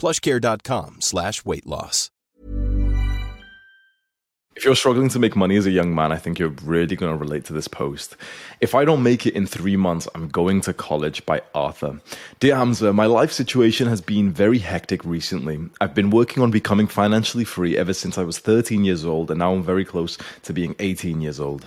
plushcare.com slash weight loss. If you're struggling to make money as a young man, I think you're really going to relate to this post. If I don't make it in three months, I'm going to college by Arthur. Dear Hamza, my life situation has been very hectic recently. I've been working on becoming financially free ever since I was 13 years old, and now I'm very close to being 18 years old.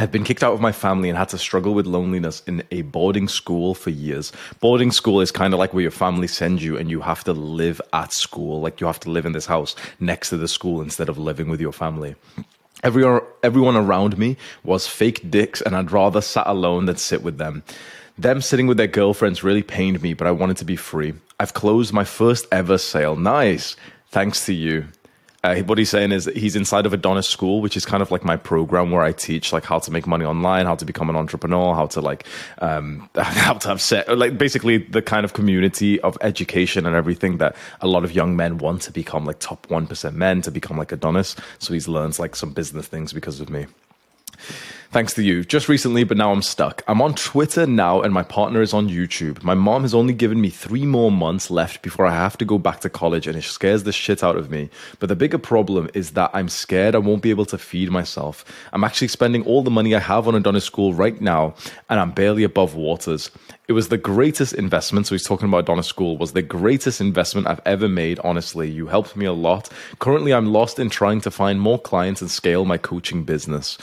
I've been kicked out of my family and had to struggle with loneliness in a boarding school for years. Boarding school is kind of like where your family sends you and you have to live at school. Like you have to live in this house next to the school instead of living with your family. Everyone, everyone around me was fake dicks and I'd rather sat alone than sit with them. Them sitting with their girlfriends really pained me, but I wanted to be free. I've closed my first ever sale. Nice. Thanks to you. Uh, what he's saying is that he's inside of Adonis School, which is kind of like my program where I teach like how to make money online, how to become an entrepreneur, how to like um, how to have set like basically the kind of community of education and everything that a lot of young men want to become like top one percent men to become like Adonis. So he's learned like some business things because of me. Thanks to you. Just recently, but now I'm stuck. I'm on Twitter now and my partner is on YouTube. My mom has only given me three more months left before I have to go back to college and it scares the shit out of me. But the bigger problem is that I'm scared I won't be able to feed myself. I'm actually spending all the money I have on Adonis School right now and I'm barely above waters. It was the greatest investment. So he's talking about Adonis School was the greatest investment I've ever made. Honestly, you helped me a lot. Currently, I'm lost in trying to find more clients and scale my coaching business.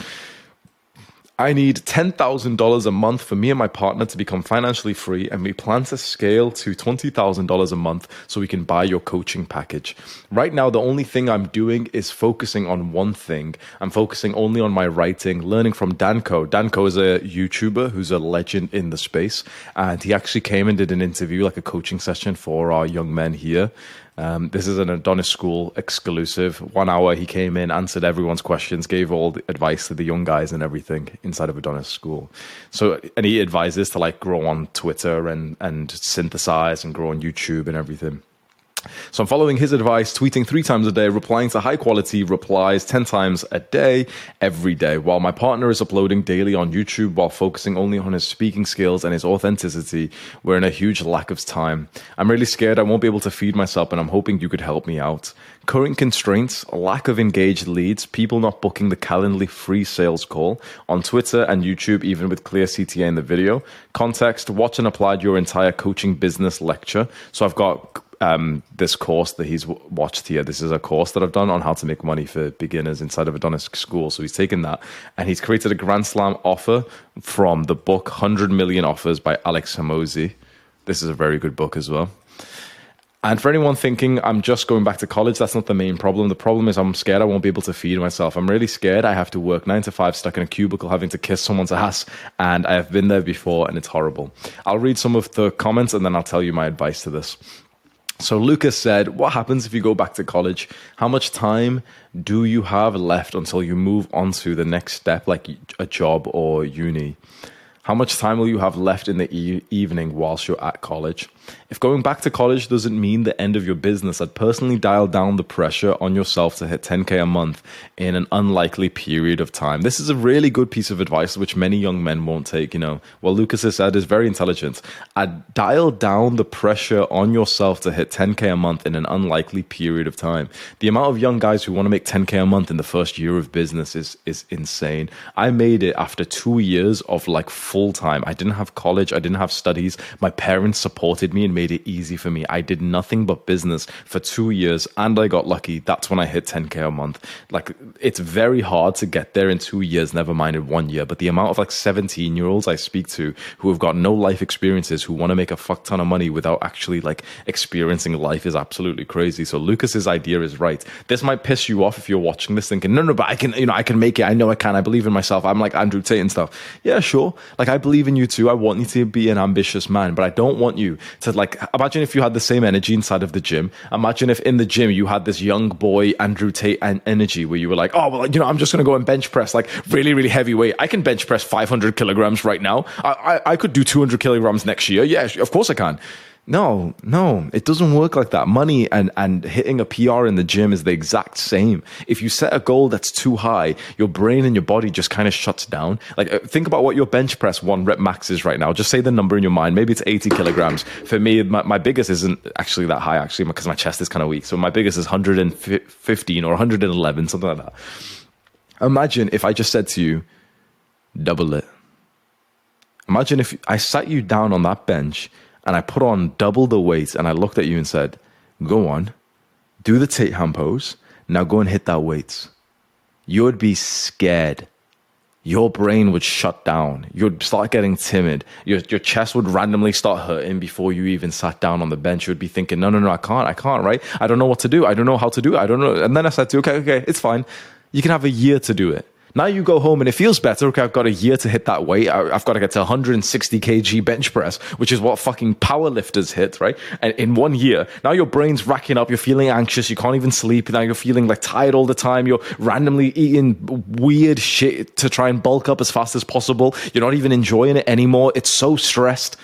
I need $10,000 a month for me and my partner to become financially free, and we plan to scale to $20,000 a month so we can buy your coaching package. Right now, the only thing I'm doing is focusing on one thing. I'm focusing only on my writing, learning from Dan Koe. Danco is a YouTuber who's a legend in the space, and he actually came and did an interview, like a coaching session for our young men here. Um, this is an Adonis School exclusive. One hour he came in, answered everyone's questions, gave all the advice to the young guys and everything inside of Adonis School. So, and he advises to like grow on Twitter and and synthesize and grow on YouTube and everything. So I'm following his advice, tweeting three times a day, replying to high quality replies 10 times a day, every day, while my partner is uploading daily on YouTube while focusing only on his speaking skills and his authenticity. We're in a huge lack of time. I'm really scared I won't be able to feed myself, and I'm hoping you could help me out. Current constraints, lack of engaged leads, people not booking the Calendly free sales call on Twitter and YouTube, even with clear CTA in the video. Context, watch and applied your entire coaching business lecture. So I've got um, this course that he's watched here. This is a course that I've done on how to make money for beginners inside of a Adonis School. So he's taken that and he's created a Grand Slam offer from the book 100 Million Offers by Alex Hormozi. This is a very good book as well. And for anyone thinking I'm just going back to college, that's not the main problem. The problem is I'm scared I won't be able to feed myself. I'm really scared I have to work nine to five stuck in a cubicle having to kiss someone's ass. And I have been there before and it's horrible. I'll read some of the comments and then I'll tell you my advice to this. So Lucas said, What happens if you go back to college? How much time do you have left until you move on to the next step, like a job or uni? How much time will you have left in the e- evening whilst you're at college? If going back to college doesn't mean the end of your business, I'd personally dial down the pressure on yourself to hit 10K a month in an unlikely period of time. This is a really good piece of advice, which many young men won't take. You know, what Lucas has said is very intelligent. I'd dial down the pressure on yourself to hit 10K a month in an unlikely period of time. The amount of young guys who want to make 10K a month in the first year of business is, is insane. I made it after two years of like full time. I didn't have college, I didn't have studies. My parents supported me and made it easy for me. I did nothing but business for two years and I got lucky. That's when I hit 10K a month. Like, it's very hard to get there in two years, never mind in one year. But the amount of like 17 year olds I speak to who have got no life experiences, who want to make a fuck ton of money without actually like experiencing life is absolutely crazy. So, Lucas's idea is right. This might piss you off if you're watching this thinking, no, no, but I can, you know, I can make it. I know I can. I believe in myself. I'm like Andrew Tate and stuff. Yeah, sure. Like, I believe in you too. I want you to be an ambitious man, but I don't want you to like imagine if you had the same energy inside of the gym. Imagine if in the gym you had this young boy Andrew Tate and energy where you were like, oh well, you know, I'm just gonna go and bench press like really really heavy weight. I can bench press 500 kilograms right now. I I, I could do 200 kilograms next year. Yeah, of course I can. No, no, it doesn't work like that. Money and, and hitting a PR in the gym is the exact same. If you set a goal that's too high, your brain and your body just kind of shuts down. Like, uh, think about what your bench press one rep max is right now. Just say the number in your mind. Maybe it's 80 kilograms. For me, my, my biggest isn't actually that high, actually, because my chest is kind of weak. So my biggest is 115 or 111, something like that. Imagine if I just said to you, double it. Imagine if I sat you down on that bench and I put on double the weight and I looked at you and said, Go on, do the Tate pose. Now go and hit that weight. You would be scared. Your brain would shut down. You'd start getting timid. Your, your chest would randomly start hurting before you even sat down on the bench. You'd be thinking, no, no, no, I can't, I can't, right? I don't know what to do. I don't know how to do it. I don't know. And then I said to you, okay, okay, it's fine. You can have a year to do it. Now you go home and it feels better. Okay, I've got a year to hit that weight. I've got to get to 160 kg bench press, which is what fucking powerlifters hit, right? And in one year, now your brain's racking up. You're feeling anxious. You can't even sleep. Now you're feeling like tired all the time. You're randomly eating weird shit to try and bulk up as fast as possible. You're not even enjoying it anymore. It's so stressed.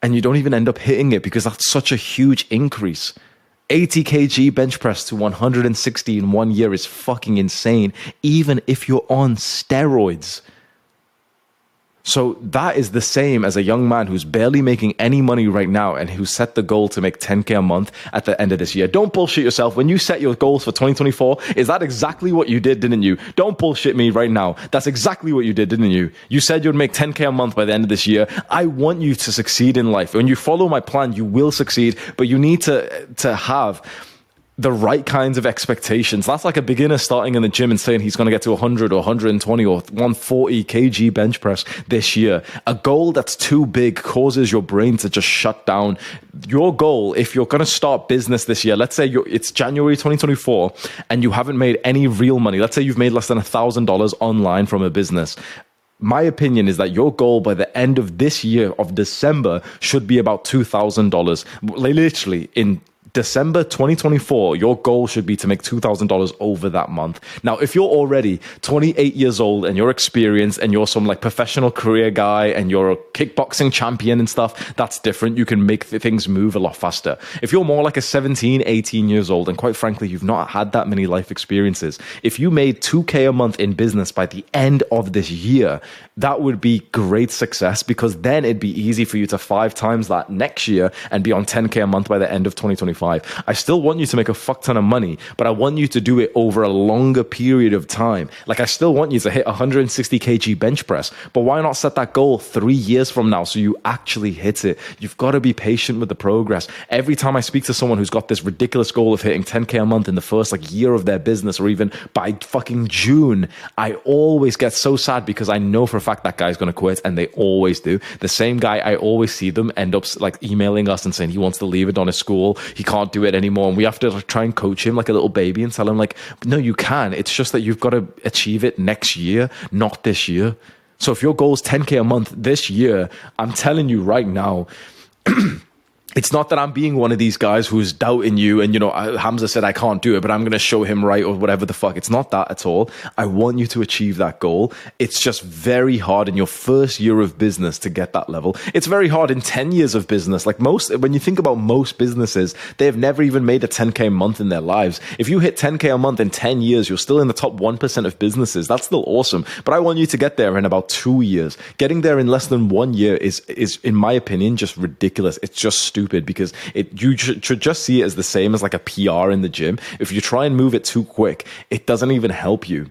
And you don't even end up hitting it because that's such a huge increase. 80 kg bench press to 160 in one year is fucking insane, even if you're on steroids. So that is the same as a young man who's barely making any money right now and who set the goal to make 10k a month at the end of this year. Don't bullshit yourself. When you set your goals for 2024, is that exactly what you did, didn't you? Don't bullshit me right now. That's exactly what you did, didn't you? You said you'd make 10k a month by the end of this year. I want you to succeed in life. When you follow my plan, you will succeed, but you need to to have the right kinds of expectations. That's like a beginner starting in the gym and saying he's going to get to 100 or 120 or 140 kg bench press this year. A goal that's too big causes your brain to just shut down. Your goal, if you're going to start business this year, let's say it's January 2024 and you haven't made any real money. Let's say you've made less than $1,000 online from a business my opinion is that your goal by the end of this year of December should be about $2,000. Literally in December 2024, your goal should be to make $2,000 over that month. Now, if you're already 28 years old and you're experienced and you're some like professional career guy and you're a kickboxing champion and stuff, that's different. You can make things move a lot faster. If you're more like a 17, 18 years old and quite frankly, you've not had that many life experiences, if you made 2K a month in business by the end of this year, that would be great success because then it'd be easy for you to five times that next year and be on 10K a month by the end of 2024. 25. I still want you to make a fuck ton of money, but I want you to do it over a longer period of time. Like I still want you to hit 160 kg bench press, but why not set that goal three years from now so you actually hit it? You've got to be patient with the progress. Every time I speak to someone who's got this ridiculous goal of hitting 10k a month in the first like year of their business or even by fucking June, I always get so sad because I know for a fact that guy's going to quit and they always do. The same guy, I always see them end up like emailing us and saying he wants to leave Adonis School. He can't do it anymore. And we have to like, try and coach him like a little baby and tell him, like, no, you can. It's just that you've got to achieve it next year, not this year. So if your goal is 10K a month this year, I'm telling you right now, it's not that I'm being one of these guys who's doubting you and, you know, Hamza said I can't do it, but I'm going to show him right or whatever the fuck. It's not that at all. I want you to achieve that goal. It's just very hard in your first year of business to get that level. It's very hard in 10 years of business. Like most, when you think about most businesses, they've never even made a 10K a month in their lives. If you hit 10K a month in 10 years, you're still in the top 1% of businesses. That's still awesome. But I want you to get there in about two years. Getting there in less than one year is, is, in my opinion, just ridiculous. It's just stupid stupid because it you should just see it as the same as like a PR in the gym. If you try and move it too quick, it doesn't even help you.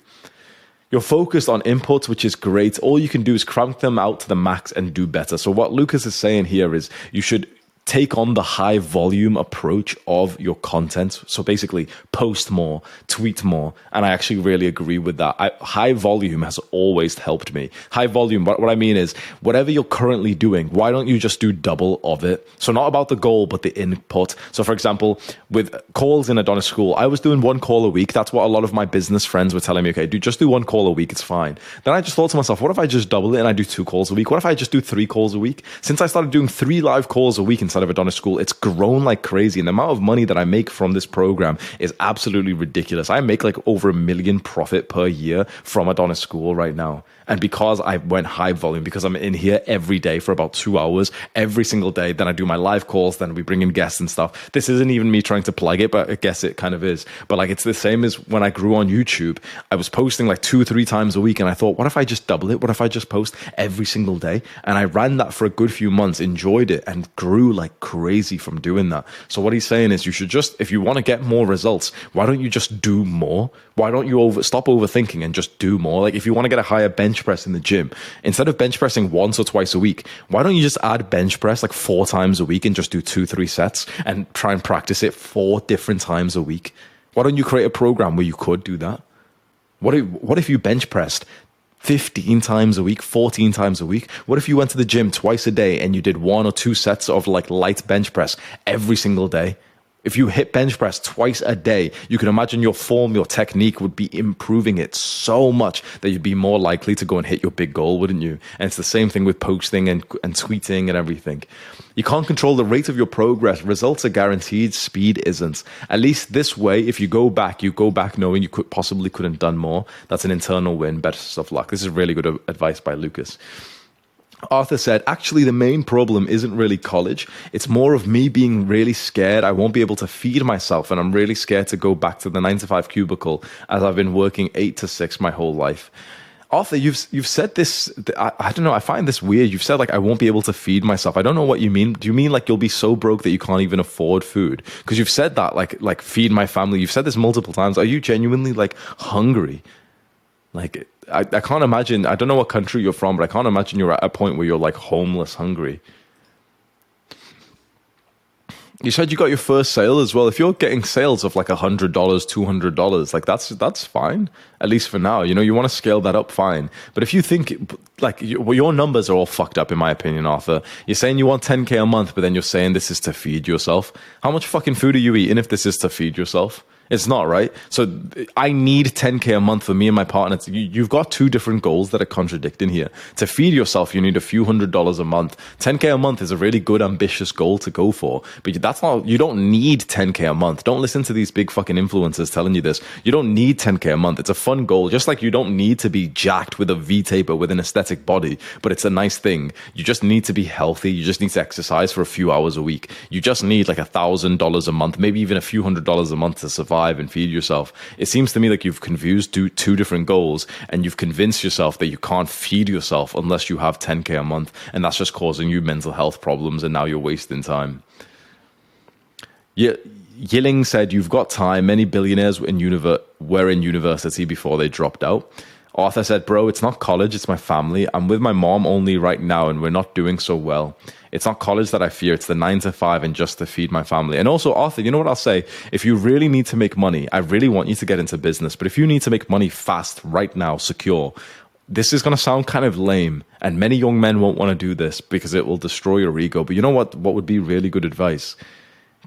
You're focused on inputs, which is great. All you can do is crank them out to the max and do better. So what Lucas is saying here is you should take on the high volume approach of your content. So basically, post more, tweet more. And I actually really agree with that. I, high volume has always helped me. High volume, what, what I mean is, whatever you're currently doing, why don't you just do double of it? So, not about the goal, but the input. So, for example, with calls in Adonis School, I was doing one call a week. That's what a lot of my business friends were telling me, okay, do just do one call a week, it's fine. Then I just thought to myself, what if I just double it and I do two calls a week? What if I just do three calls a week? Since I started doing three live calls a week inside of Adonis School, it's grown like crazy. And the amount of money that I make from this program is absolutely ridiculous. I make like over a million profit per year from Adonis School right now. And because I went high volume, because I'm in here every day for about two hours, every single day, then I do my live calls, then we bring in guests and stuff. This isn't even me trying to plug it, but I guess it kind of is. But like, it's the same as when I grew on YouTube. I was posting like two or three times a week, and I thought, what if I just double it? What if I just post every single day? And I ran that for a good few months, enjoyed it, and grew like crazy from doing that. So what he's saying is, you should just, if you want to get more results, why don't you just do more? Why don't you over stop overthinking and just do more? Like, if you want to get a higher bench press in the gym, instead of bench pressing once or twice a week, why don't you just add bench press like four times a week and just do two, three sets and try and practice it four different times a week? Why don't you create a program where you could do that? What if, what if you bench pressed 15 times a week, 14 times a week? What if you went to the gym twice a day and you did one or two sets of like light bench press every single day? If you hit bench press twice a day, you can imagine your form, your technique would be improving it so much that you'd be more likely to go and hit your big goal, wouldn't you? And it's the same thing with posting and, and tweeting and everything. You can't control the rate of your progress. Results are guaranteed, speed isn't. At least this way, if you go back, you go back knowing you could possibly couldn't done more. That's an internal win. Best of luck. This is really good advice by Lucas. Arthur said, actually, the main problem isn't really college. It's more of me being really scared I won't be able to feed myself, and I'm really scared to go back to the nine to five cubicle as I've been working eight to six my whole life. Arthur, you've you've said this. I, I, don't know. I find this weird. You've said like I won't be able to feed myself. I don't know what you mean. Do you mean like you'll be so broke that you can't even afford food? Because you've said that like like feed my family. You've said this multiple times. Are you genuinely like hungry? Like I, I can't imagine. I don't know what country you're from, but I can't imagine you're at a point where you're like homeless, hungry. You said you got your first sale as well. If you're getting sales of like hundred dollars, two hundred dollars, like that's that's fine. At least for now, you know, you want to scale that up, fine. But if you think like well, your numbers are all fucked up, in my opinion, Arthur. You're saying you want 10k a month, but then you're saying this is to feed yourself. How much fucking food are you eating if this is to feed yourself? It's not right. So I need 10k a month for me and my partner. To, you, have got two different goals that are contradicting here. To feed yourself, you need a few hundred dollars a month. 10k a month is a really good, ambitious goal to go for. But that's not. You don't need 10k a month. Don't listen to these big fucking influencers telling you this. You don't need 10k a month. It's a fun goal. Just like you don't need to be jacked with a V taper with an aesthetic body, but it's a nice thing. You just need to be healthy. You just need to exercise for a few hours a week. You just need like a thousand dollars a month, maybe even a few hundred dollars a month to survive survive and feed yourself. It seems to me like you've confused two, two different goals and you've convinced yourself that you can't feed yourself unless you have 10K a month. And that's just causing you mental health problems and now you're wasting time. Yeah. Yilling said, You've got time. Many billionaires in univer- were in university before they dropped out. Arthur said, Bro, it's not college, it's my family. I'm with my mom only right now, and we're not doing so well. It's not college that I fear, it's the nine to five and just to feed my family. And also, Arthur, you know what I'll say? If you really need to make money, I really want you to get into business. But if you need to make money fast, right now, secure, this is going to sound kind of lame, and many young men won't want to do this because it will destroy your ego. But you know what? What would be really good advice?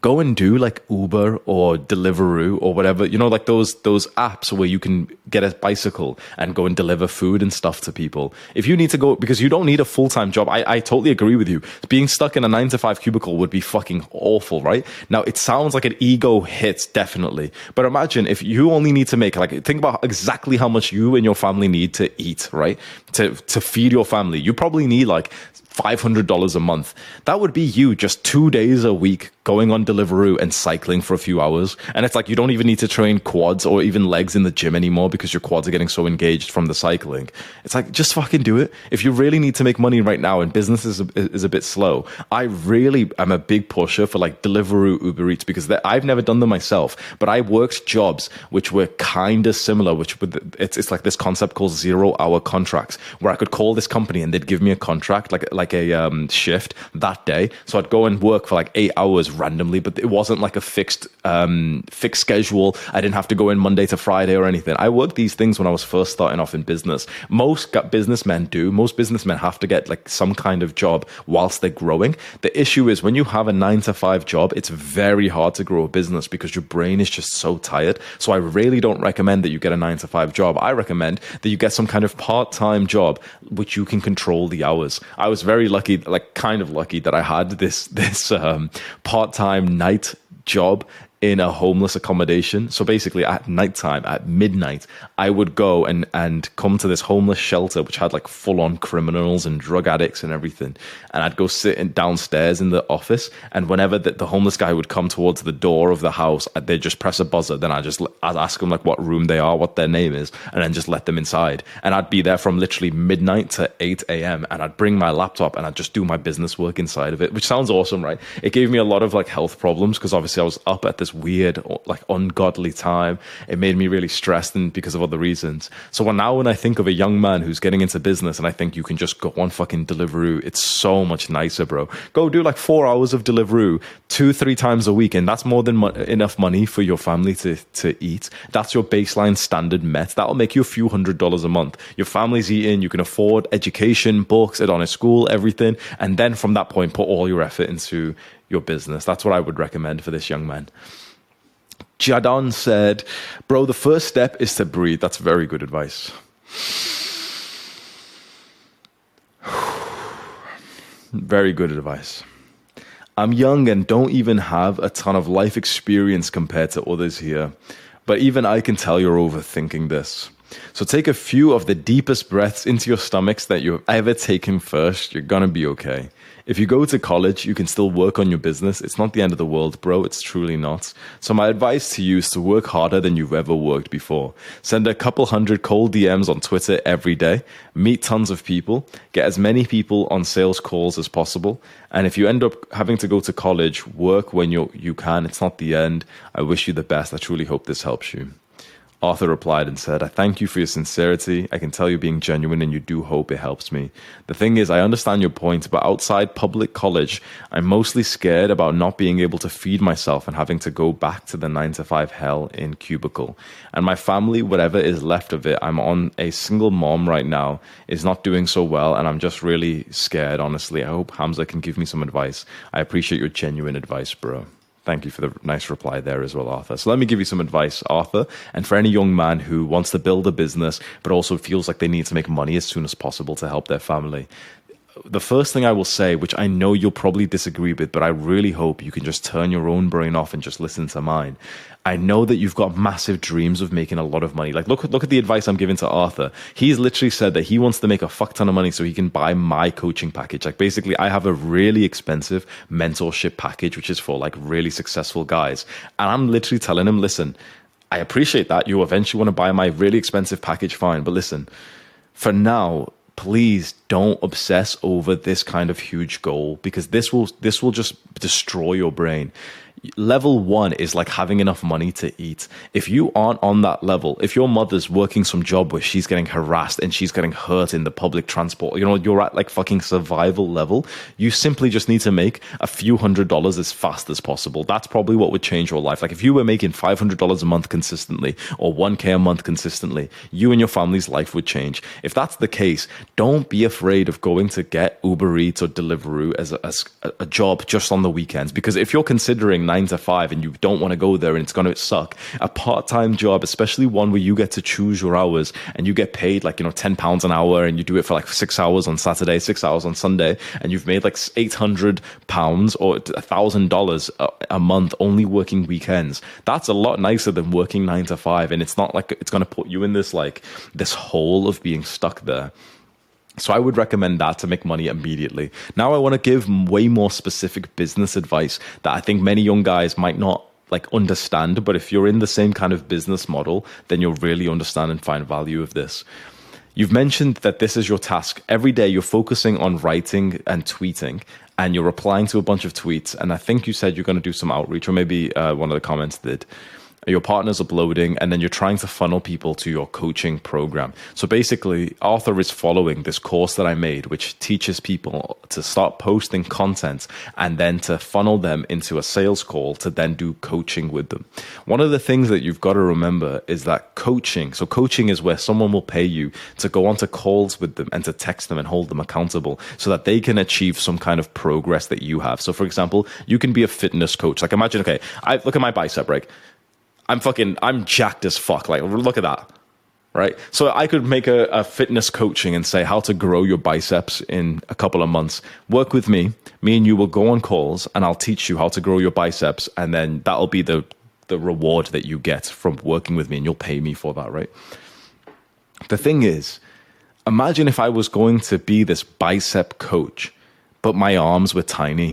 Go and do like Uber or Deliveroo or whatever, you know, like those those apps where you can get a bicycle and go and deliver food and stuff to people. If you need to go because you don't need a full time job, I, I totally agree with you. Being stuck in a nine to five cubicle would be fucking awful, right? Now it sounds like an ego hit, definitely. But imagine if you only need to make like think about exactly how much you and your family need to eat, right? To to feed your family. You probably need like $500 a month. That would be you just two days a week going on Deliveroo and cycling for a few hours. And it's like you don't even need to train quads or even legs in the gym anymore because your quads are getting so engaged from the cycling. It's like just fucking do it. If you really need to make money right now and business is a, is a bit slow, I really am a big pusher for like Deliveroo, Uber Eats because I've never done them myself, but I worked jobs which were kind of similar, which it's it's like this concept called zero hour contracts where I could call this company and they'd give me a contract like like a um, shift that day. So I'd go and work for like eight hours randomly, but it wasn't like a fixed um, fixed schedule. I didn't have to go in Monday to Friday or anything. I worked these things when I was first starting off in business. Most businessmen do. Most businessmen have to get like some kind of job whilst they're growing. The issue is when you have a nine to five job, it's very hard to grow a business because your brain is just so tired. So I really don't recommend that you get a nine to five job. I recommend that you get some kind of part time job which you can control the hours. I was very lucky, like kind of lucky, that I had this this um, part time night job in a homeless accommodation. So basically, at nighttime, at midnight, I would go and, and come to this homeless shelter, which had like full on criminals and drug addicts and everything. And I'd go sit downstairs in the office. And whenever the, the, homeless guy would come towards the door of the house, they'd just press a buzzer. Then I just I'd ask them like what room they are, what their name is, and then just let them inside. And I'd be there from literally midnight to 8 a.m. And I'd bring my laptop and I'd just do my business work inside of it, which sounds awesome, right? It gave me a lot of like health problems because obviously I was up at this weird, like ungodly time. It made me really stressed and because of other reasons. So when, now when I think of a young man who's getting into business and I think you can just go on fucking Deliveroo, it's so much nicer, bro. Go do like four hours of Deliveroo two, three times a week. And that's more than mo- enough money for your family to, to eat. That's your baseline standard met. That'll make you a few hundred dollars a month. Your family's eating, you can afford education, books, Adonis School, everything. And then from that point, put all your effort into your business. That's what I would recommend for this young man. Jadon said, Bro, the first step is to breathe. That's very good advice. very good advice. I'm young and don't even have a ton of life experience compared to others here, but even I can tell you're overthinking this. So take a few of the deepest breaths into your stomachs that you've ever taken first. You're gonna be okay. If you go to college, you can still work on your business. It's not the end of the world, bro. It's truly not. So my advice to you is to work harder than you've ever worked before. Send a couple hundred cold DMs on Twitter every day. Meet tons of people. Get as many people on sales calls as possible. And if you end up having to go to college, work when you you can. It's not the end. I wish you the best. I truly hope this helps you. Arthur replied and said, I thank you for your sincerity. I can tell you're being genuine and you do hope it helps me. The thing is, I understand your point, but outside public college, I'm mostly scared about not being able to feed myself and having to go back to the nine to five hell in cubicle. And my family, whatever is left of it, I'm on a single mom right now, is not doing so well, and I'm just really scared, honestly. I hope Hamza can give me some advice. I appreciate your genuine advice, bro. Thank you for the nice reply there as well, Arthur. So let me give you some advice, Arthur. And for any young man who wants to build a business, but also feels like they need to make money as soon as possible to help their family, the first thing I will say, which I know you'll probably disagree with, but I really hope you can just turn your own brain off and just listen to mine. I know that you've got massive dreams of making a lot of money. Like, look, look at the advice I'm giving to Arthur. He's literally said that he wants to make a fuck ton of money so he can buy my coaching package. Like, basically, I have a really expensive mentorship package, which is for like really successful guys. And I'm literally telling him, listen, I appreciate that. You eventually want to buy my really expensive package, fine. But listen, for now, please don't obsess over this kind of huge goal because this will this will just destroy your brain level one is like having enough money to eat. If you aren't on that level, if your mother's working some job where she's getting harassed and she's getting hurt in the public transport, you know, you're at like fucking survival level, you simply just need to make a few hundred dollars as fast as possible. That's probably what would change your life. Like if you were making $500 a month consistently or 1K a month consistently, you and your family's life would change. If that's the case, don't be afraid of going to get Uber Eats or Deliveroo as a, as a job just on the weekends. Because if you're considering nine to five and you don't want to go there and it's going to suck, a part time job, especially one where you get to choose your hours and you get paid like, you know, 10 pounds an hour and you do it for like six hours on Saturday, six hours on Sunday, and you've made like 800 pounds or a thousand dollars a month only working weekends. That's a lot nicer than working nine to five. And it's not like it's going to put you in this like this hole of being stuck there. So I would recommend that to make money immediately. Now I want to give way more specific business advice that I think many young guys might not like understand, but if you're in the same kind of business model, then you'll really understand and find value of this. You've mentioned that this is your task. Every day you're focusing on writing and tweeting and you're replying to a bunch of tweets. And I think you said you're going to do some outreach, or maybe uh, one of the comments did your partner's uploading, and then you're trying to funnel people to your coaching program. So basically, Arthur is following this course that I made, which teaches people to start posting content and then to funnel them into a sales call to then do coaching with them. One of the things that you've got to remember is that coaching, so coaching is where someone will pay you to go onto calls with them and to text them and hold them accountable so that they can achieve some kind of progress that you have. So, for example, you can be a fitness coach. Like, imagine, okay, I look at my bicep, right? I'm fucking, I'm jacked as fuck. Like, look at that. Right. So I could make a, a, fitness coaching and say how to grow your biceps in a couple of months. Work with me. Me and you will go on calls and I'll teach you how to grow your biceps. And then that'll be the, the reward that you get from working with me and you'll pay me for that. Right. The thing is, imagine if I was going to be this bicep coach, but my arms were tiny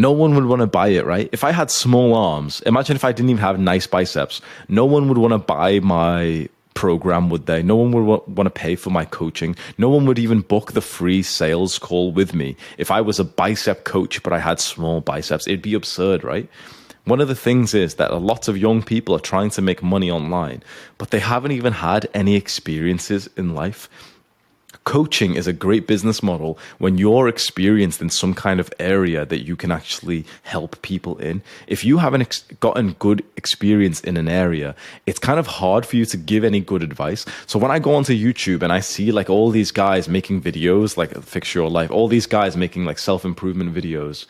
No one would want to buy it, right? If I had small arms, imagine if I didn't even have nice biceps. No one would want to buy my program, would they? No one would want to pay for my coaching. No one would even book the free sales call with me. If I was a bicep coach, but I had small biceps, it'd be absurd, right? One of the things is that a lot of young people are trying to make money online, but they haven't even had any experiences in life coaching is a great business model when you're experienced in some kind of area that you can actually help people in. If you haven't ex- gotten good experience in an area, it's kind of hard for you to give any good advice. So when I go onto YouTube and I see like all these guys making videos, like Fix Your Life, all these guys making like self improvement videos,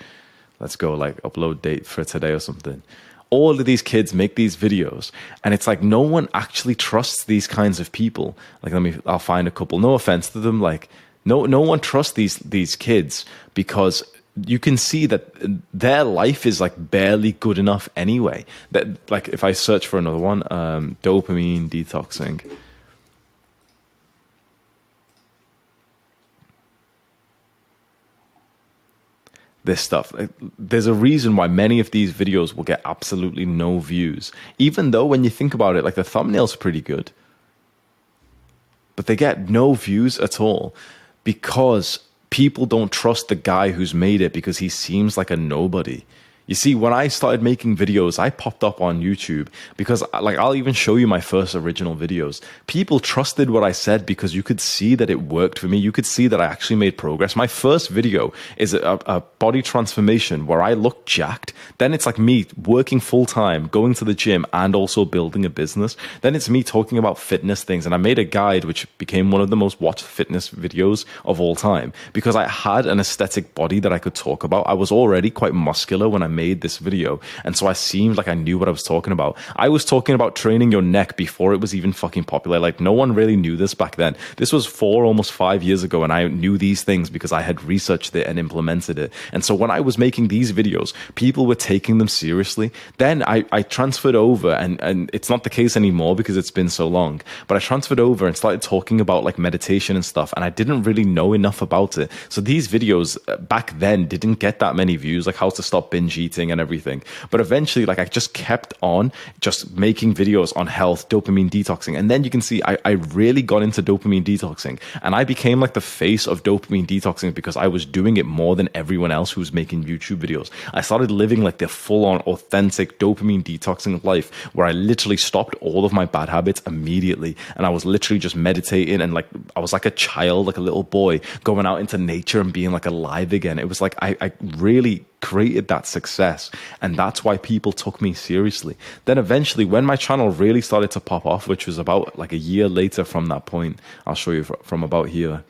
let's go like upload date for today or something all of these kids make these videos and it's like no one actually trusts these kinds of people. Like let me i'll find a couple. No offense to them like no no one trusts these these kids because you can see that their life is like barely good enough anyway. That like if i search for another one um dopamine detoxing this stuff. Uh, there's a reason why many of these videos will get absolutely no views, even though when you think about it, like the thumbnail's pretty good, but they get no views at all because people don't trust the guy who's made it because he seems like a nobody. You see, when I started making videos, I popped up on YouTube because, uh, like, I'll even show you my first original videos. People trusted what I said because you could see that it worked for me. You could see that I actually made progress. My first video is a, a body transformation where I look jacked. Then it's like me working full time, going to the gym, and also building a business. Then it's me talking about fitness things. And I made a guide which became one of the most watched fitness videos of all time because I had an aesthetic body that I could talk about. I was already quite muscular when I made this video. And so I seemed like I knew what I was talking about. I was talking about training your neck before it was even fucking popular. Like no one really knew this back then. This was four, almost five years ago. And I knew these things because I had researched it and implemented it. And so when I was making these videos, people were taking them seriously. Then I, I transferred over and, and it's not the case anymore because it's been so long, but I transferred over and started talking about like meditation and stuff. And I didn't really know enough about it. So these videos uh, back then didn't get that many views, like how to stop binge eating and everything. But eventually, like I just kept on just making videos on health, dopamine detoxing. And then you can see I, I really got into dopamine detoxing and I became like the face of dopamine detoxing because I was doing it more than everyone else who was making YouTube videos. I started living like the full on authentic dopamine detoxing life where I literally stopped all of my bad habits immediately. And I was literally just meditating and like, I was like a child, like a little boy going out into nature and being like alive again. It was like, I, I really created that success. And that's why people took me seriously. Then eventually, when my channel really started to pop off, which was about like a year later from that point, I'll show you from about here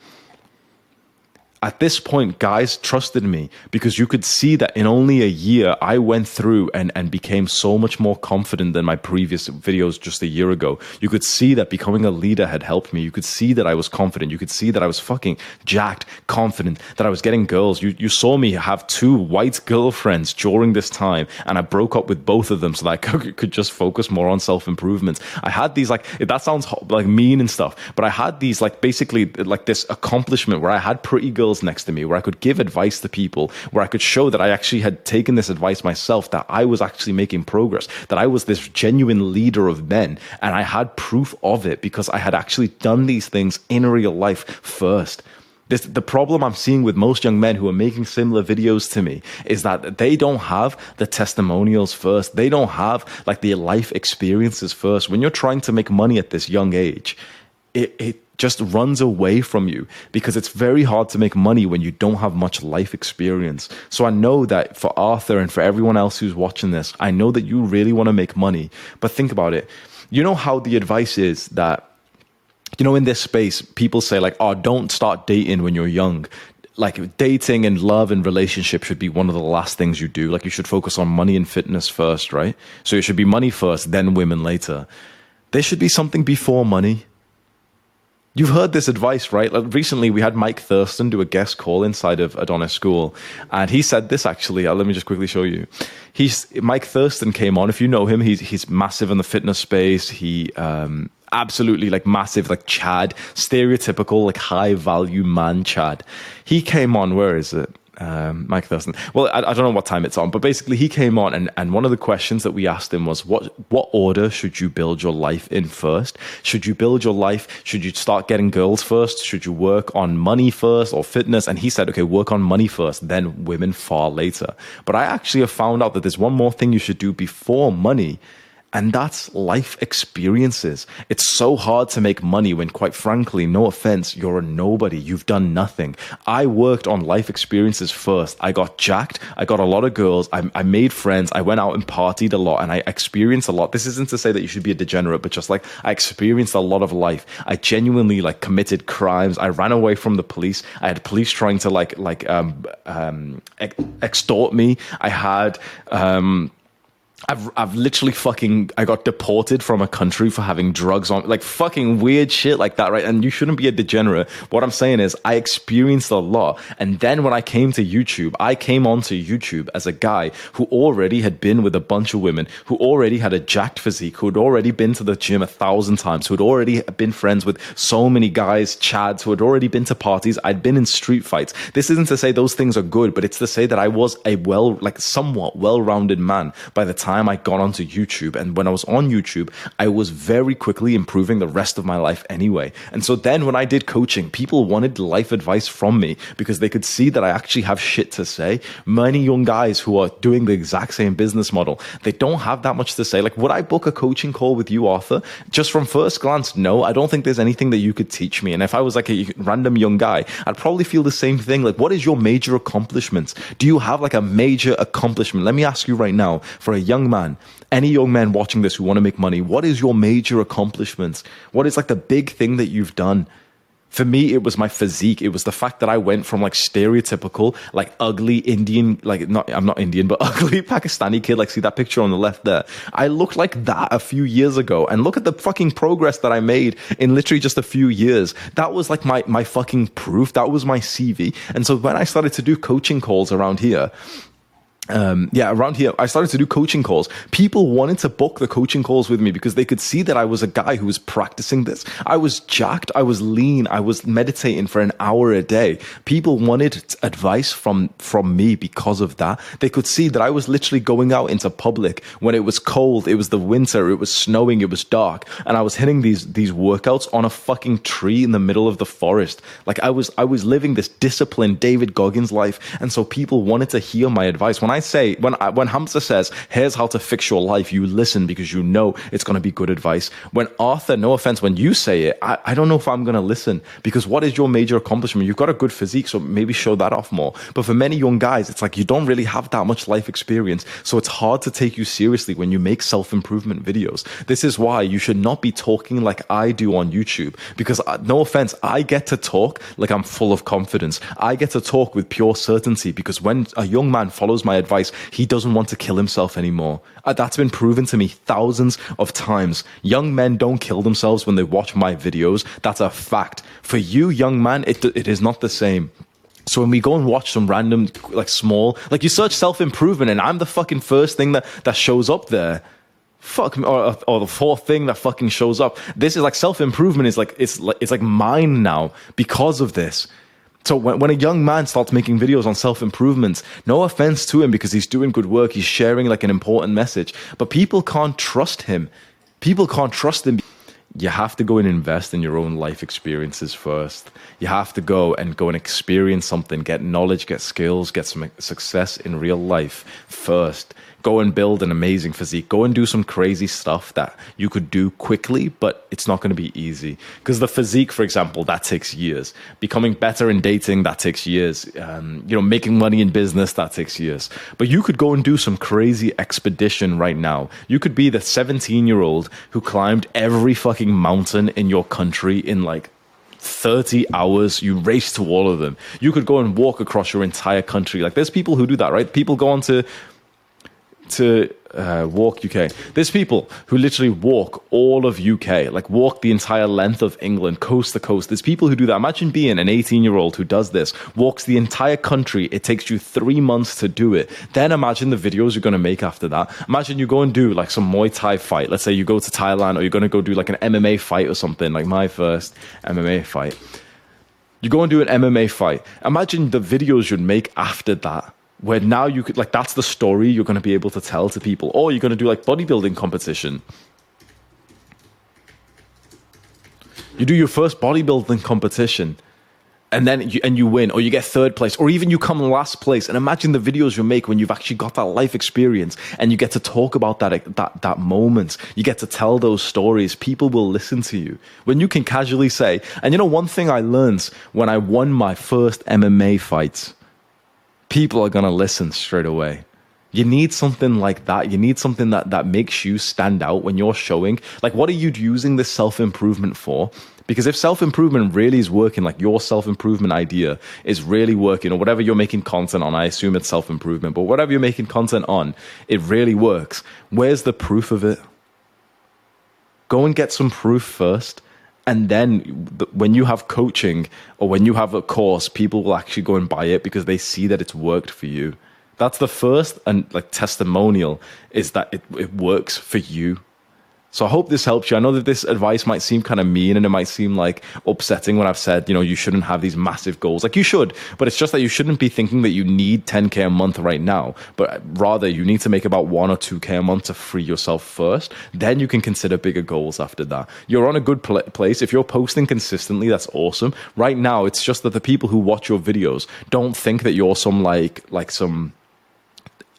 at this point, guys trusted me because you could see that in only a year, I went through and, and became so much more confident than my previous videos just a year ago. You could see that becoming a leader had helped me. You could see that I was confident. You could see that I was fucking jacked, confident, that I was getting girls. You, you saw me have two white girlfriends during this time, and I broke up with both of them so that I could, could just focus more on self improvement. I had these, like, that sounds like mean and stuff, but I had these, like, basically, like this accomplishment where I had pretty girls next to me where I could give advice to people, where I could show that I actually had taken this advice myself, that I was actually making progress, that I was this genuine leader of men. And I had proof of it because I had actually done these things in real life first. This, the problem I'm seeing with most young men who are making similar videos to me is that they don't have the testimonials first. They don't have like the life experiences first. When you're trying to make money at this young age, it, it just runs away from you because it's very hard to make money when you don't have much life experience. So I know that for Arthur and for everyone else who's watching this, I know that you really want to make money. But think about it. You know how the advice is that you know in this space people say like oh don't start dating when you're young like dating and love and relationship should be one of the last things you do. Like you should focus on money and fitness first, right? So it should be money first, then women later. There should be something before money. You've heard this advice, right? Like recently, we had Mike Thurston do a guest call inside of Adonis School, and he said this actually. Uh, let me just quickly show you. He's Mike Thurston came on. If you know him, he's he's massive in the fitness space. He um, absolutely like massive, like Chad, stereotypical like high value man Chad. He came on. Where is it? Um, Mike Thurston. Well, I, I, don't know what time it's on, but basically he came on and, and one of the questions that we asked him was what what order should you build your life in first? Should you build your life? Should you start getting girls first? Should you work on money first or fitness? And he said, okay, work on money first, then women far later. But I actually have found out that there's one more thing you should do before money and that's life experiences. It's so hard to make money when, quite frankly, no offense, you're a nobody. You've done nothing. I worked on life experiences first. I got jacked. I got a lot of girls. I, I made friends. I went out and partied a lot and I experienced a lot. This isn't to say that you should be a degenerate, but just like I experienced a lot of life. I genuinely like committed crimes. I ran away from the police. I had police trying to like, like, um, um, extort me. I had, um, I've I've literally fucking I got deported from a country for having drugs on like fucking weird shit like that, right? And you shouldn't be a degenerate. What I'm saying is I experienced a lot. And then when I came to YouTube, I came onto YouTube as a guy who already had been with a bunch of women, who already had a jacked physique, who had already been to the gym a thousand times, who had already been friends with so many guys, chads, who had already been to parties. I'd been in street fights. This isn't to say those things are good, but it's to say that I was a well like somewhat well-rounded man by the time time I got onto YouTube. And when I was on YouTube, I was very quickly improving the rest of my life anyway. And so then when I did coaching, people wanted life advice from me because they could see that I actually have shit to say. Many young guys who are doing the exact same business model, they don't have that much to say. Like, would I book a coaching call with you, Arthur? Just from first glance, no, I don't think there's anything that you could teach me. And if I was like a random young guy, I'd probably feel the same thing. Like, what is your major accomplishments? Do you have like a major accomplishment? Let me ask you right now for a young young man, any young man watching this who want to make money, what is your major accomplishments? What is like the big thing that you've done? For me, it was my physique. It was the fact that I went from like stereotypical, like ugly Indian, like not, I'm not Indian, but ugly Pakistani kid. Like, see that picture on the left there? I looked like that a few years ago. And look at the fucking progress that I made in literally just a few years. That was like my, my fucking proof. That was my CV. And so when I started to do coaching calls around here, um, yeah, around here, I started to do coaching calls. People wanted to book the coaching calls with me because they could see that I was a guy who was practicing this. I was jacked. I was lean. I was meditating for an hour a day. People wanted advice from, from me because of that. They could see that I was literally going out into public when it was cold. It was the winter. It was snowing. It was dark. And I was hitting these, these workouts on a fucking tree in the middle of the forest. Like I was, I was living this disciplined David Goggins life. And so people wanted to hear my advice. When I say when I, when Hamza says, "Here's how to fix your life," you listen because you know it's going to be good advice. When Arthur, no offense, when you say it, I, I don't know if I'm going to listen because what is your major accomplishment? You've got a good physique, so maybe show that off more. But for many young guys, it's like you don't really have that much life experience, so it's hard to take you seriously when you make self improvement videos. This is why you should not be talking like I do on YouTube because uh, no offense, I get to talk like I'm full of confidence. I get to talk with pure certainty because when a young man follows my advice, he doesn't want to kill himself anymore. Uh, that's been proven to me thousands of times. Young men don't kill themselves when they watch my videos. That's a fact. For you, young man, it, it is not the same. So when we go and watch some random, like small, like you search self improvement, and I'm the fucking first thing that that shows up there. Fuck me, or, or the fourth thing that fucking shows up. This is like self improvement is like it's like it's like mine now because of this. So when, when a young man starts making videos on self improvement, no offense to him because he's doing good work, he's sharing like an important message, but people can't trust him. People can't trust him. You have to go and invest in your own life experiences first. You have to go and go and experience something, get knowledge, get skills, get some success in real life first go and build an amazing physique. Go and do some crazy stuff that you could do quickly, but it's not going to be easy. Because the physique, for example, that takes years. Becoming better in dating, that takes years. Um, you know, making money in business, that takes years. But you could go and do some crazy expedition right now. You could be the 17 year old who climbed every fucking mountain in your country in like 30 hours, you race to all of them. You could go and walk across your entire country. Like, there's people who do that, right? People go on to to uh, walk UK. There's people who literally walk all of UK, like walk the entire length of England, coast to coast. There's people who do that. Imagine being an 18 year old who does this, walks the entire country. It takes you three months to do it. Then imagine the videos you're going to make after that. Imagine you go and do like some Muay Thai fight. Let's say you go to Thailand or you're going to go do like an MMA fight or something, like my first MMA fight. You go and do an MMA fight. Imagine the videos you'd make after that where now you could like that's the story you're going to be able to tell to people. Or you're going to do like bodybuilding competition. You do your first bodybuilding competition and then you, and you win or you get third place or even you come last place. And imagine the videos you make when you've actually got that life experience and you get to talk about that that that moment. You get to tell those stories. People will listen to you. When you can casually say and you know one thing i learned when i won my first mma fight people are going to listen straight away. You need something like that. You need something that, that makes you stand out when you're showing. Like, what are you using this self improvement for? Because if self improvement really is working, like your self improvement idea is really working, or whatever you're making content on, I assume it's self improvement, but whatever you're making content on, it really works. Where's the proof of it? Go and get some proof first and then when you have coaching or when you have a course people will actually go and buy it because they see that it's worked for you. That's the first and like testimonial is that it, it works for you so I hope this helps you. I know that this advice might seem kind of mean and it might seem like upsetting when I've said, you know, you shouldn't have these massive goals. Like you should, but it's just that you shouldn't be thinking that you need 10K a month right now, but rather you need to make about one or 2K a month to free yourself first. Then you can consider bigger goals after that. You're on a good pl- place. If you're posting consistently, that's awesome. Right now, it's just that the people who watch your videos don't think that you're some like, like some,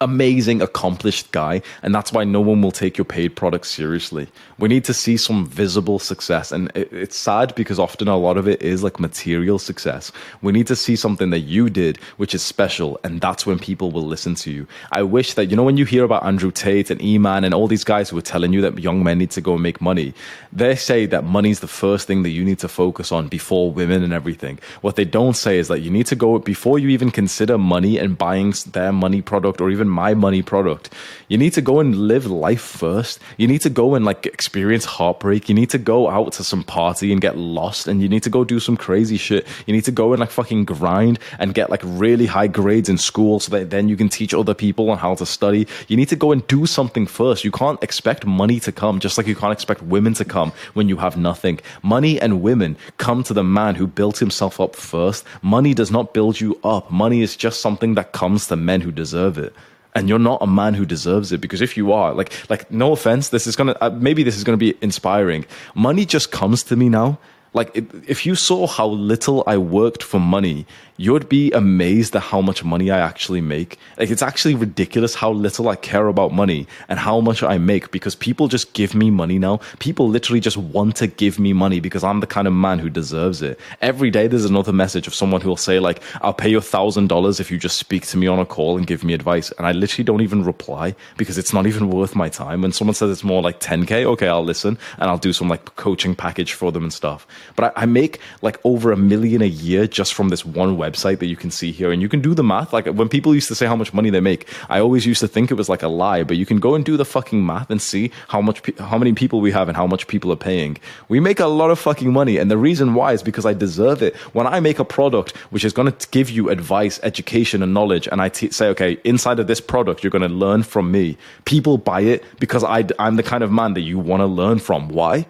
amazing, accomplished guy, and that's why no one will take your paid product seriously. We need to see some visible success, and it, it's sad because often a lot of it is like material success. We need to see something that you did, which is special, and that's when people will listen to you. I wish that, you know, when you hear about Andrew Tate and Iman and all these guys who are telling you that young men need to go and make money, they say that money's the first thing that you need to focus on before women and everything. What they don't say is that you need to go, before you even consider money and buying their money product or even my money product. You need to go and live life first. You need to go and like experience heartbreak. You need to go out to some party and get lost and you need to go do some crazy shit. You need to go and like fucking grind and get like really high grades in school so that then you can teach other people on how to study. You need to go and do something first. You can't expect money to come just like you can't expect women to come when you have nothing. Money and women come to the man who built himself up first. Money does not build you up. Money is just something that comes to men who deserve it and you're not a man who deserves it because if you are like like no offense this is gonna uh, maybe this is gonna be inspiring. Money just comes to me now. Like if you saw how little i worked for money you'd be amazed at how much money I actually make. Like it's actually ridiculous how little I care about money and how much I make because people just give me money now. People literally just want to give me money because I'm the kind of man who deserves it. Every day there's another message of someone who will say like, I'll pay you a thousand dollars if you just speak to me on a call and give me advice. And I literally don't even reply because it's not even worth my time. When someone says it's more like 10K, okay, I'll listen and I'll do some like coaching package for them and stuff. But I, I make like over a million a year just from this one website that you can see here, and you can do the math. Like when people used to say how much money they make, I always used to think it was like a lie, but you can go and do the fucking math and see how much, how many people we have and how much people are paying. We make a lot of fucking money, and the reason why is because I deserve it. When I make a product which is going to give you advice, education, and knowledge, and I t- say, okay, inside of this product, you're going to learn from me. People buy it because I, I'm the kind of man that you want to learn from. Why?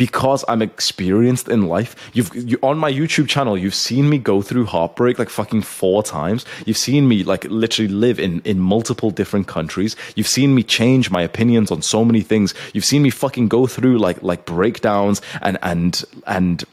Because I'm experienced in life. You've you, on my YouTube channel, you've seen me go through heartbreak like fucking four times. You've seen me like literally live in in multiple different countries. You've seen me change my opinions on so many things. You've seen me fucking go through like like breakdowns and and and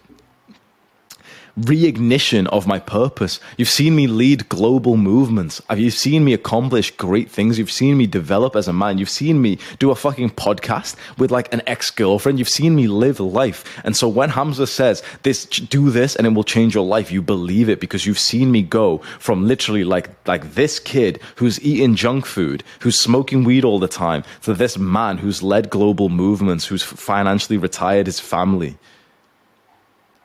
reignition of my purpose. You've seen me lead global movements. Have You've seen me accomplish great things. You've seen me develop as a man. You've seen me do a fucking podcast with like an ex girlfriend. You've seen me live life. And so when Hamza says this, do this and it will change your life, you believe it because you've seen me go from literally like, like this kid who's eating junk food, who's smoking weed all the time to this man who's led global movements, who's financially retired his family.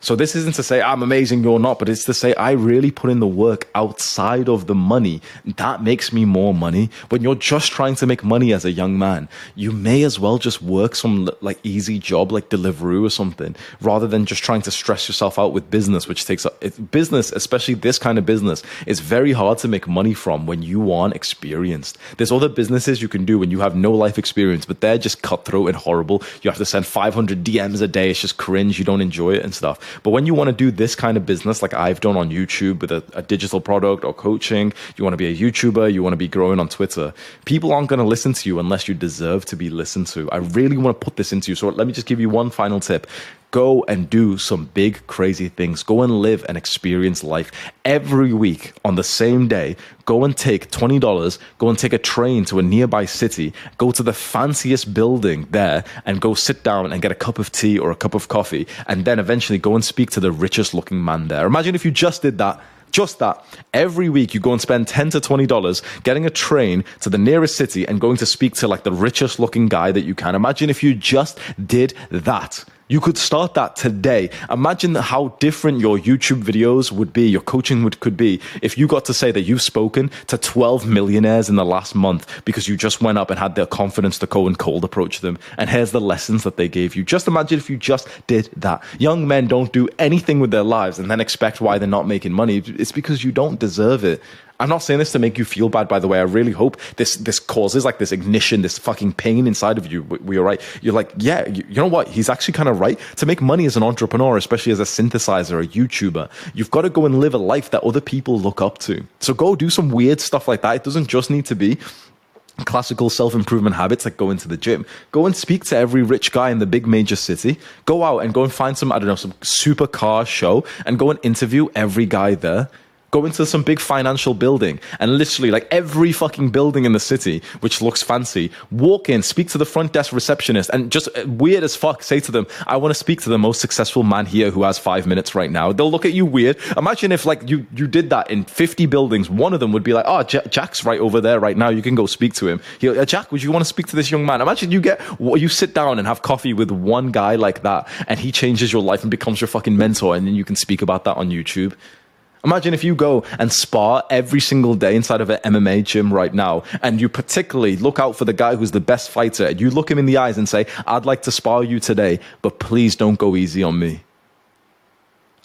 So this isn't to say I'm amazing, you're not, but it's to say I really put in the work outside of the money. That makes me more money. When you're just trying to make money as a young man, you may as well just work some like easy job like Deliveroo or something, rather than just trying to stress yourself out with business, which takes it, business, especially this kind of business, is very hard to make money from when you aren't experienced. There's other businesses you can do when you have no life experience, but they're just cutthroat and horrible. You have to send 500 DMs a day. It's just cringe. You don't enjoy it and stuff. But when you want to do this kind of business, like I've done on YouTube with a, a digital product or coaching, you want to be a YouTuber, you want to be growing on Twitter, people aren't going to listen to you unless you deserve to be listened to. I really want to put this into you. So let me just give you one final tip go and do some big, crazy things. Go and live and experience life every week on the same day. Go and take $20, go and take a train to a nearby city, go to the fanciest building there, and go sit down and get a cup of tea or a cup of coffee, and then eventually go and speak to the richest looking man there. Imagine if you just did that just that. Every week you go and spend 10 to $20 getting a train to the nearest city and going to speak to like the richest looking guy that you can. Imagine if you just did that. You could start that today. Imagine how different your YouTube videos would be, your coaching would, could be, if you got to say that you've spoken to 12 millionaires in the last month because you just went up and had the confidence to go and cold approach them. And here's the lessons that they gave you. Just imagine if you just did that. Young men don't do anything with their lives and then expect why they're not making money. It's because you don't deserve it. I'm not saying this to make you feel bad, by the way. I really hope this this causes like this ignition, this fucking pain inside of you. We are right. You're like, yeah, you, you know what? He's actually kind of right. To make money as an entrepreneur, especially as a synthesizer, a YouTuber, you've got to go and live a life that other people look up to. So go do some weird stuff like that. It doesn't just need to be classical self improvement habits like go into the gym. Go and speak to every rich guy in the big major city. Go out and go and find some, I don't know, some super car show and go and interview every guy there Go into some big financial building and literally like every fucking building in the city, which looks fancy, walk in, speak to the front desk receptionist, and just uh, weird as fuck, say to them, I want to speak to the most successful man here who has five minutes right now. They'll look at you weird. Imagine if like you, you did that in 50 buildings, one of them would be like, oh, J- Jack's right over there right now. You can go speak to him. He'll, uh, Jack, would you want to speak to this young man? Imagine you get, you sit down and have coffee with one guy like that and he changes your life and becomes your fucking mentor and then you can speak about that on YouTube. Imagine if you go and spar every single day inside of an MMA gym right now, and you particularly look out for the guy who's the best fighter, and you look him in the eyes and say, I'd like to spar you today, but please don't go easy on me.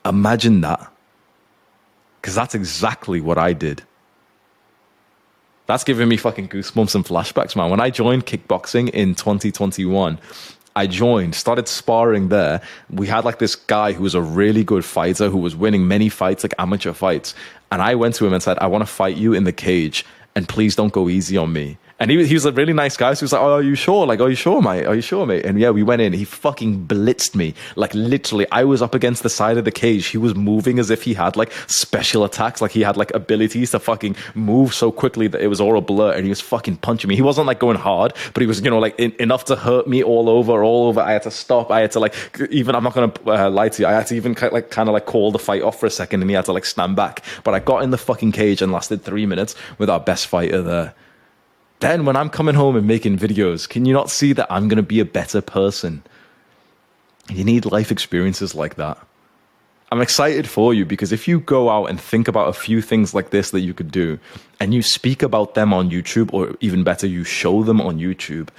Imagine that. Because that's exactly what I did. That's giving me fucking goosebumps and flashbacks, man. When I joined kickboxing in 2021, I joined, started sparring there. We had like this guy who was a really good fighter who was winning many fights, like amateur fights. And I went to him and said, I want to fight you in the cage and please don't go easy on me. And he, was, he was a really nice guy. So he was like, Oh, are you sure? Like, are you sure, mate? Are you sure, mate? And yeah, we went in. He fucking blitzed me. Like, literally, I was up against the side of the cage. He was moving as if he had like special attacks. Like, he had like abilities to fucking move so quickly that it was all a blur. And he was fucking punching me. He wasn't like going hard, but he was, you know, like in, enough to hurt me all over, all over. I had to stop. I had to like, even, I'm not going to uh, lie to you. I had to even like kind of like call the fight off for a second and he had to like stand back. But I got in the fucking cage and lasted three minutes with our best fighter there then when I'm coming home and making videos, can you not see that I'm going to be a better person? You need life experiences like that. I'm excited for you because if you go out and think about a few things like this that you could do and you speak about them on YouTube, or even better, you show them on YouTube,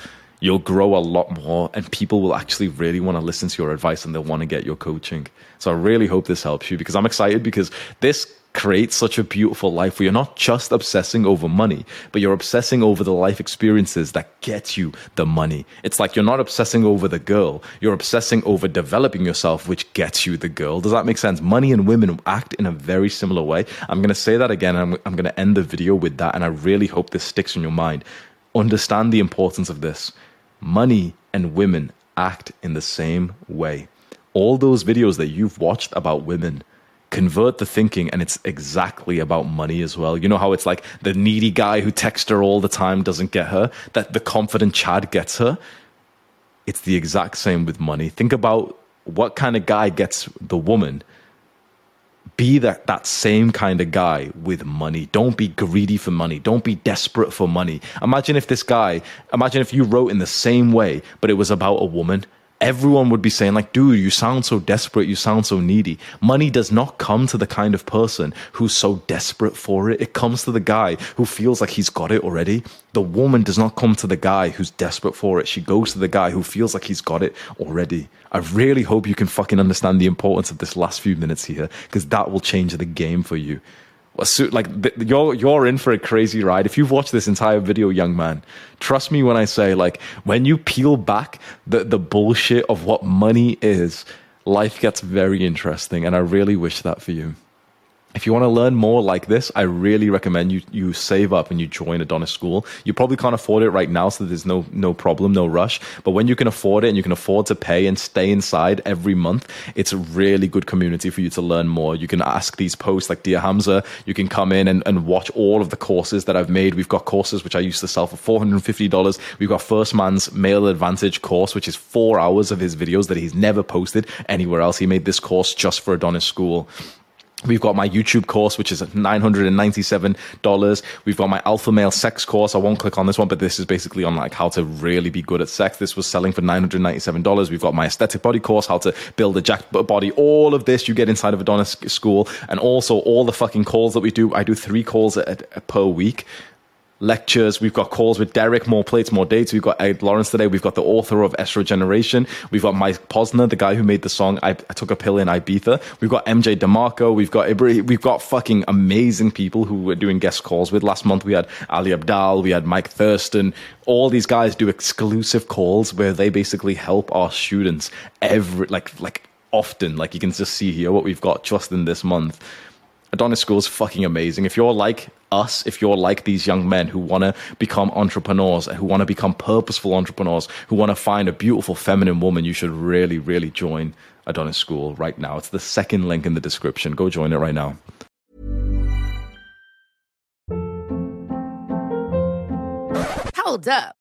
you'll grow a lot more and people will actually really want to listen to your advice and they'll want to get your coaching. So I really hope this helps you because I'm excited because this create such a beautiful life where you're not just obsessing over money, but you're obsessing over the life experiences that get you the money. It's like you're not obsessing over the girl, you're obsessing over developing yourself, which gets you the girl. Does that make sense? Money and women act in a very similar way. I'm going to say that again, I'm, I'm going to end the video with that, and I really hope this sticks in your mind. Understand the importance of this. Money and women act in the same way. All those videos that you've watched about women, convert the thinking and it's exactly about money as well. You know how it's like the needy guy who texts her all the time doesn't get her, that the confident Chad gets her. It's the exact same with money. Think about what kind of guy gets the woman. Be that, that same kind of guy with money. Don't be greedy for money. Don't be desperate for money. Imagine if this guy, imagine if you wrote in the same way, but it was about a woman everyone would be saying like dude you sound so desperate you sound so needy. Money does not come to the kind of person who's so desperate for it. It comes to the guy who feels like he's got it already. The woman does not come to the guy who's desperate for it. She goes to the guy who feels like he's got it already. I really hope you can fucking understand the importance of this last few minutes here because that will change the game for you like you're you're in for a crazy ride. If you've watched this entire video, young man, trust me when I say like when you peel back the the bullshit of what money is, life gets very interesting, and I really wish that for you. If you want to learn more like this, I really recommend you you save up and you join Adonis School. You probably can't afford it right now, so there's no no problem, no rush. But when you can afford it and you can afford to pay and stay inside every month, it's a really good community for you to learn more. You can ask these posts like Dear Hamza. You can come in and, and watch all of the courses that I've made. We've got courses which I used to sell for $450. We've got First Man's Male Advantage course, which is four hours of his videos that he's never posted anywhere else. He made this course just for Adonis School. We've got my YouTube course, which is $997. We've got my alpha male sex course. I won't click on this one, but this is basically on like how to really be good at sex. This was selling for $997. We've got my aesthetic body course, how to build a jacked body. All of this you get inside of Adonis School. And also all the fucking calls that we do. I do three calls a, a, per week lectures. We've got calls with Derek, more plates, more dates. We've got Ed Lawrence today. We've got the author of Estrogeneration. We've got Mike Posner, the guy who made the song I, I Took a Pill in Ibiza. We've got MJ DeMarco. We've got we've got fucking amazing people who we're doing guest calls with. Last month we had Ali Abdaal. we had Mike Thurston. All these guys do exclusive calls where they basically help our students every like like often. Like you can just see here what we've got just in this month. Adonis School is fucking amazing. If you're like us if you're like these young men who want to become entrepreneurs who want to become purposeful entrepreneurs who want to find a beautiful feminine woman you should really really join adonis school right now. It's the second link in the description. Go join it right now. Hold up.